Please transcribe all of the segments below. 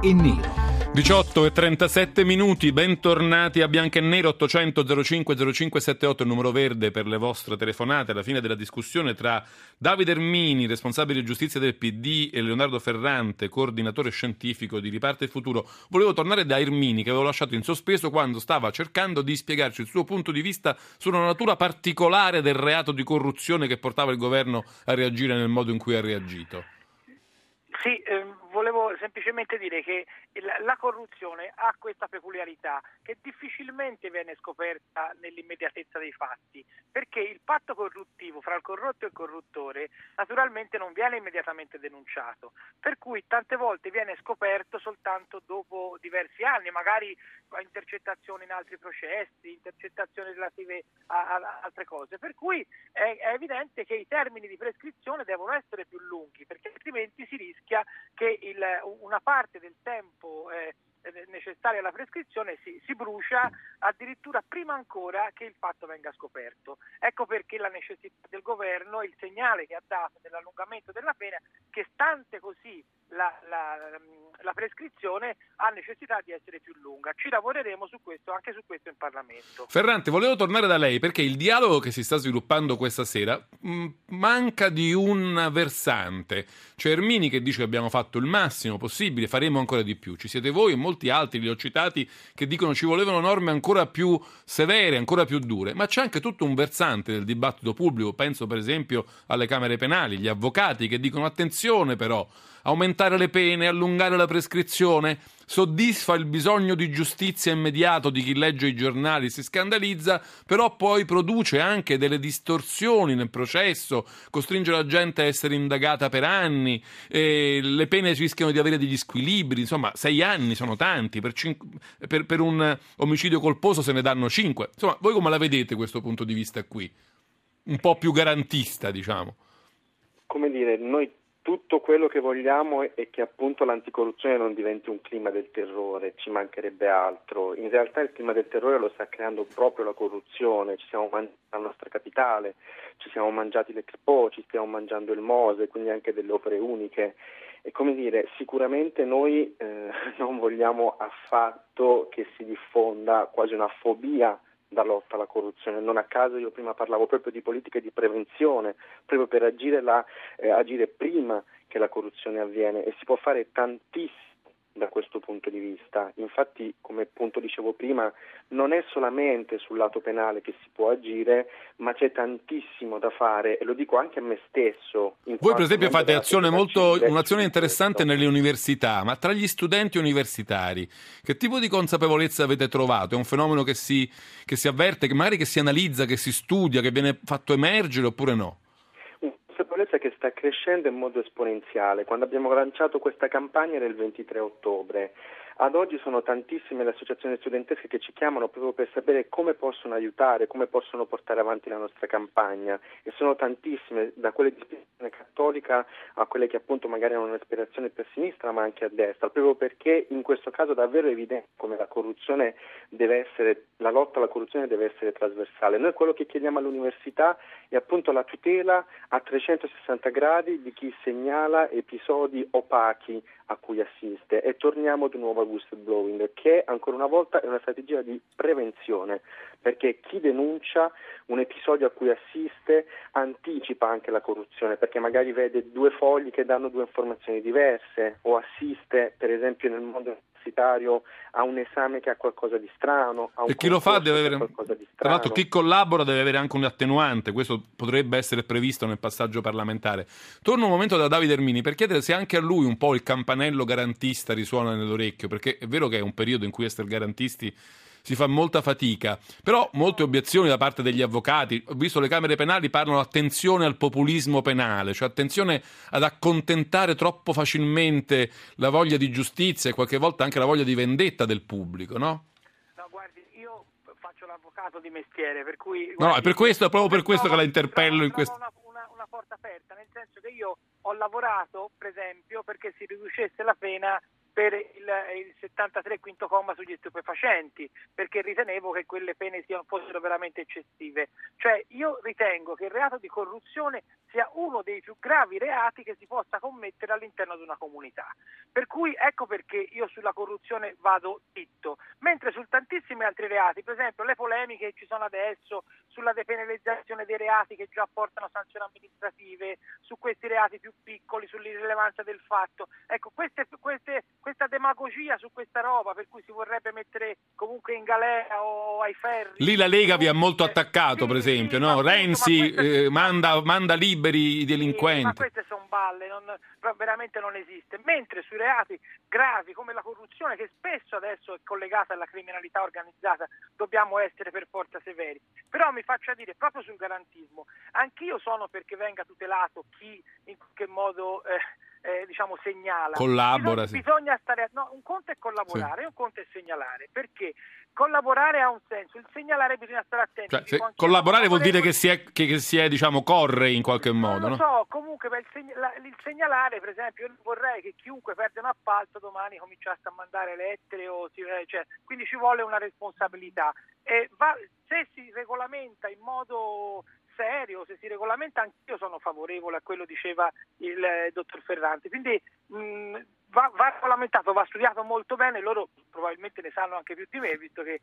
e nero. 18 e 37 minuti, bentornati a Bianco e Nero 800 05 0578, il numero verde per le vostre telefonate. Alla fine della discussione tra Davide Ermini, responsabile giustizia del PD, e Leonardo Ferrante, coordinatore scientifico di Riparte il Futuro, volevo tornare da Ermini che avevo lasciato in sospeso quando stava cercando di spiegarci il suo punto di vista sulla natura particolare del reato di corruzione che portava il governo a reagire nel modo in cui ha reagito. Sì, ehm, volevo semplicemente dire che la, corruzione ha questa peculiarità che difficilmente viene scoperta nell'immediatezza dei fatti, perché il patto corruttivo fra il corrotto e il corruttore naturalmente non viene immediatamente denunciato, per cui tante volte viene scoperto soltanto dopo diversi anni, magari intercettazioni in altri processi, intercettazioni relative a, a altre cose, per cui è, è evidente che i termini di prescrizione devono essere più lunghi, perché altrimenti si rischia che il, una parte del tempo eh, necessaria alla prescrizione si, si, brucia addirittura prima ancora che il fatto venga scoperto. Ecco perché la necessità del governo, il segnale che ha dato dell'allungamento della pena, che stante così la, la, la, prescrizione ha necessità di essere più lunga. Ci lavoreremo su questo, anche su questo in Parlamento. Ferrante, volevo tornare da lei perché il dialogo che si sta sviluppando questa sera mh, manca di un versante. C'è Ermini che dice che abbiamo fatto il massimo possibile, faremo ancora di più. Ci siete voi e molti altri, li ho citati, che dicono ci volevano norme ancora più severe, ancora più dure. Ma c'è anche tutto un versante del dibattito pubblico, penso per esempio alle Camere penali, gli avvocati che dicono attenzione però aumentare le pene, allungare la prescrizione, soddisfa il bisogno di giustizia immediato di chi legge i giornali e si scandalizza, però poi produce anche delle distorsioni nel processo, costringe la gente a essere indagata per anni, le pene rischiano di avere degli squilibri, insomma sei anni sono tanti, per, cinque, per, per un omicidio colposo se ne danno cinque. Insomma, voi come la vedete questo punto di vista qui? Un po' più garantista, diciamo. Come dire, noi tutto quello che vogliamo è che appunto l'anticorruzione non diventi un clima del terrore, ci mancherebbe altro. In realtà il clima del terrore lo sta creando proprio la corruzione, ci siamo mangiati la nostra capitale, ci siamo mangiati l'Expo, ci stiamo mangiando il Mose, quindi anche delle opere uniche. E come dire, sicuramente noi eh, non vogliamo affatto che si diffonda quasi una fobia da lotta alla corruzione. Non a caso io prima parlavo proprio di politiche di prevenzione, proprio per agire, la, eh, agire prima che la corruzione avviene e si può fare tantissimo da questo punto di vista. Infatti, come appunto dicevo prima, non è solamente sul lato penale che si può agire, ma c'è tantissimo da fare e lo dico anche a me stesso. Voi per esempio fate azione molto, un'azione interessante nelle università, ma tra gli studenti universitari, che tipo di consapevolezza avete trovato? È un fenomeno che si, che si avverte, che magari che si analizza, che si studia, che viene fatto emergere oppure no? Consapevolezza che sta crescendo in modo esponenziale. Quando abbiamo lanciato questa campagna era il 23 ottobre. Ad oggi sono tantissime le associazioni studentesche che ci chiamano proprio per sapere come possono aiutare, come possono portare avanti la nostra campagna e sono tantissime, da quelle di cattolica a quelle che appunto magari hanno un'ispirazione più a sinistra ma anche a destra, proprio perché in questo caso è davvero evidente come la corruzione deve essere, la lotta alla corruzione deve essere trasversale. Noi quello che chiediamo all'università è appunto la tutela a 360 gradi di chi segnala episodi opachi a cui assiste e torniamo di nuovo al whistleblowing che ancora una volta è una strategia di prevenzione perché chi denuncia un episodio a cui assiste anticipa anche la corruzione perché magari vede due fogli che danno due informazioni diverse o assiste per esempio nel mondo universitario a un esame che ha qualcosa di strano. e chi lo fa deve avere. Qualcosa di strano. Tra l'altro, chi collabora deve avere anche un attenuante. Questo potrebbe essere previsto nel passaggio parlamentare. Torno un momento da Davide Ermini per chiedere se anche a lui un po' il campanello garantista risuona nell'orecchio, perché è vero che è un periodo in cui essere garantisti si fa molta fatica. Però molte obiezioni da parte degli avvocati, ho visto le Camere penali parlano attenzione al populismo penale, cioè attenzione ad accontentare troppo facilmente la voglia di giustizia e qualche volta anche la voglia di vendetta del pubblico, no? No, guardi, io faccio l'avvocato di mestiere, per cui... No, guardi, è per questo, è proprio per questo che la trovo- interpello in trovo questo... Una, una- una porta aperta, nel senso che io ho lavorato, per esempio, perché si riducesse la pena per il, il 73 quinto comma sugli stupefacenti, perché ritenevo che quelle pene siano, fossero veramente eccessive. Cioè io ritengo che il reato di corruzione sia uno dei più gravi reati che si possa commettere all'interno di una comunità. Per cui ecco perché io sulla corruzione vado zitto, mentre su tantissimi altri reati, per esempio le polemiche che ci sono adesso sulla depenalizzazione dei reati che già portano sanzioni amministrative, su questi reati più piccoli, sull'irrilevanza del fatto, ecco queste, queste, questa demagogia su questa roba per cui si vorrebbe mettere comunque in galera o ai ferri. Lì la Lega vi ha molto Sì, attaccato, per sì, esempio, sì, no? ma Renzi ma queste- eh, manda, manda liberi i Sì, ma delinquenti. queste sono balle, non, veramente non esiste. Mentre sui reati gravi come la corruzione, che spesso adesso è collegata alla criminalità organizzata, dobbiamo essere per forza severi. Però mi faccia dire, proprio sul garantismo, anch'io sono perché venga tutelato chi in qualche modo eh, eh, diciamo segnala. Collabora, Bisogna, sì. bisogna stare. No, un conto è collaborare, un conto è segnalare. Perché collaborare ha un senso, il segnalare bisogna stare attenti. Cioè, se- collaborare vuol dire che si è, che, che si è, diciamo, corre in qualche modo, non lo no? so, comunque il, segn- la- il segnalare, per esempio, io vorrei che chiunque perde un appalto domani cominciasse a mandare lettere o eh, cioè, quindi ci vuole una responsabilità. E va- se si regolamenta in modo serio, se si regolamenta anch'io sono favorevole a quello diceva il eh, dottor Ferranti. Quindi mh, va, va regolamentato, va studiato molto bene, loro probabilmente ne sanno anche più di me, visto che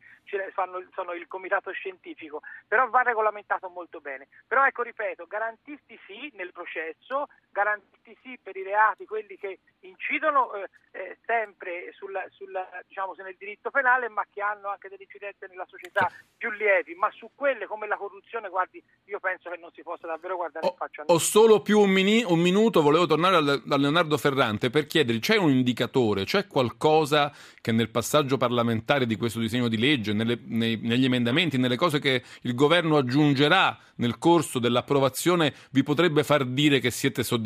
fanno, sono il comitato scientifico, però va regolamentato molto bene. Però ecco, ripeto, garantisti sì nel processo, garantisti sì per i reati, quelli che incidono eh, eh, sempre sul, sul, diciamo, nel diritto penale, ma che hanno anche delle incidenze nella società più lievi, ma su quelle come la corruzione, guardi, io penso che non si possa davvero guardare in Ho, faccia a ho solo più un, mini- un minuto, volevo tornare al- da Leonardo Ferrante per chiedergli, c'è un indicatore, c'è qualcosa che nel passaggio parlamentare di questo disegno di legge, nelle- nei- negli emendamenti, nelle cose che il governo aggiungerà nel corso dell'approvazione, vi potrebbe far dire che siete soddisfatti,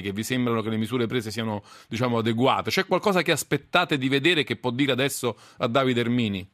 che vi sembrano che le misure prese siano diciamo, adeguate? C'è qualcosa che aspettate di vedere che può dire adesso a Davide Ermini?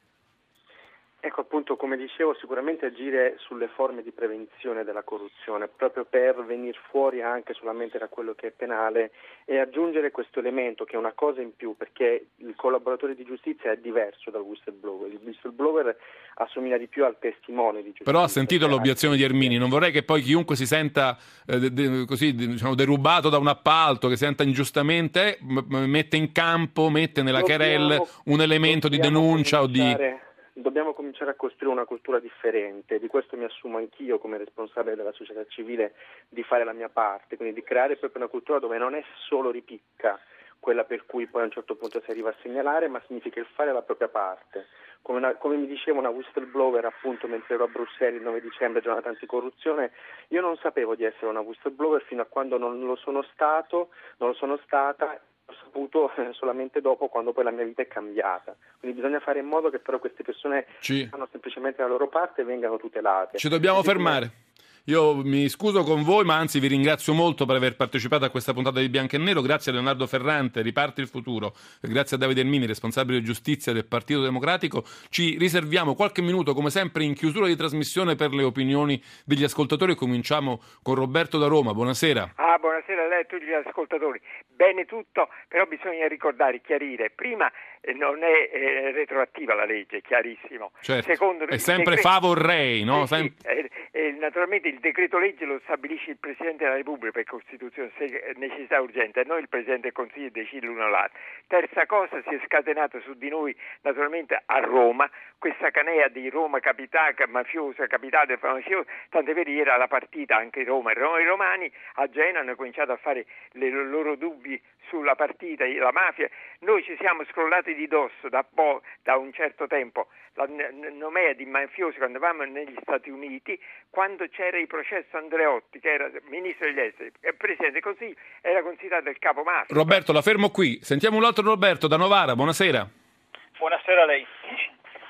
Ecco appunto, come dicevo, sicuramente agire sulle forme di prevenzione della corruzione, proprio per venire fuori anche solamente da quello che è penale e aggiungere questo elemento che è una cosa in più, perché il collaboratore di giustizia è diverso dal whistleblower. Il whistleblower assomiglia di più al testimone di giustizia. Però ha sentito Cioè, l'obiezione di Ermini, non vorrei che poi chiunque si senta eh, de- così, diciamo, derubato da un appalto, che senta ingiustamente, mette in campo, mette nella Dobbiamo- querel un elemento di denuncia o di... Dobbiamo cominciare a costruire una cultura differente, di questo mi assumo anch'io come responsabile della società civile di fare la mia parte, quindi di creare proprio una cultura dove non è solo ripicca quella per cui poi a un certo punto si arriva a segnalare, ma significa il fare la propria parte. Come, una- come mi diceva una whistleblower appunto mentre ero a Bruxelles il 9 dicembre, giornata anticorruzione, io non sapevo di essere una whistleblower fino a quando non lo sono stato, non lo sono stata saputo eh, solamente dopo quando poi la mia vita è cambiata. Quindi bisogna fare in modo che però queste persone Ci- fanno semplicemente la loro parte e vengano tutelate. Ci dobbiamo come- fermare. Io mi scuso con voi, ma anzi vi ringrazio molto per aver partecipato a questa puntata di Bianco e Nero. Grazie a Leonardo Ferrante, Riparte il futuro. Grazie a Davide Ermini, responsabile di giustizia del Partito Democratico. Ci riserviamo qualche minuto, come sempre, in chiusura di trasmissione per le opinioni degli ascoltatori. Cominciamo con Roberto da Roma. Buonasera. Ah, buonasera a lei e a tutti gli ascoltatori. Bene tutto, però bisogna ricordare, chiarire. Prima eh, non è eh, retroattiva la legge, chiarissimo. Certo, Secondo, è sempre decre- favor rei, no? Sì, sì, Sem- eh, eh, naturalmente il decreto legge lo stabilisce il Presidente della Repubblica per Costituzione, se necessità urgente, e noi il Presidente del Consiglio decide l'uno o l'altro. Terza cosa, si è scatenata su di noi, naturalmente a Roma, questa canea di Roma capitale, mafiosa, capitale mafiosa, tant'è vero ieri alla partita anche Roma i romani a Genova hanno cominciato a fare i loro dubbi sulla partita, la mafia. Noi ci siamo scrollati di dosso da, po', da un certo tempo la n- nomea di mafiosi quando eravamo negli Stati Uniti, quando c'era il processo Andreotti, che era ministro degli esteri, e presidente del Consiglio, era considerato il capo mafia. Roberto, la fermo qui. Sentiamo un altro Roberto da Novara. Buonasera. Buonasera a lei.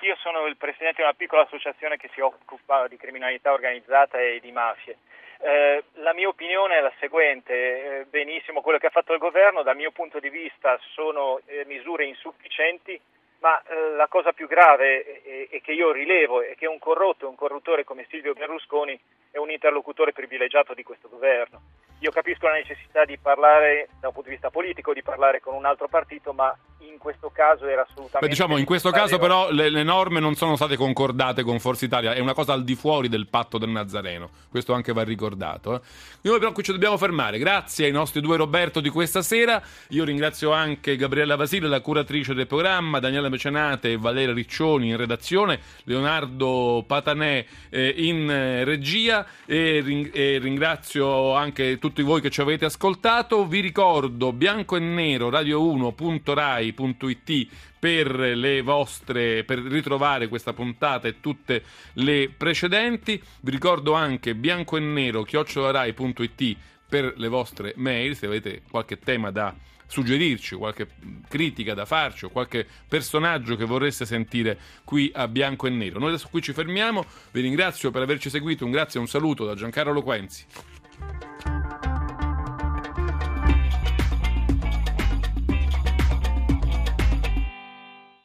Io sono il presidente di una piccola associazione che si occupa di criminalità organizzata e di mafie. Eh, la mia opinione è la seguente, eh, benissimo quello che ha fatto il governo, dal mio punto di vista sono eh, misure insufficienti, ma eh, la cosa più grave è, è, che io rilevo è che un corrotto, un corruttore come Silvio Berlusconi è un interlocutore privilegiato di questo governo. Io capisco la necessità di parlare da un punto di vista politico, di parlare con un altro partito, ma in questo caso era assolutamente... Beh, diciamo, in questo caso però le, le, norme non sono state concordate con Forza Italia, è una cosa al di fuori del patto del Nazareno, questo anche va ricordato. Eh. Noi però qui ci dobbiamo fermare, grazie ai nostri due Roberto di questa sera, io ringrazio anche Gabriella Vasile, la curatrice del programma, Daniela Mecenate e Valeria Riccioni in redazione, Leonardo Patanè eh, in eh, regia e, ring- e ringrazio anche tutti voi che ci avete ascoltato, vi ricordo bianco e nero radio1.rai rai.it per le vostre per ritrovare questa puntata e tutte le precedenti. Vi ricordo anche bianco e nero chiocciolarai.it per le vostre mail se avete qualche tema da suggerirci, qualche critica da farci o qualche personaggio che vorreste sentire qui a bianco e nero. Noi adesso qui ci fermiamo, vi ringrazio per averci seguito, un grazie e un saluto da Giancarlo Loquenzi.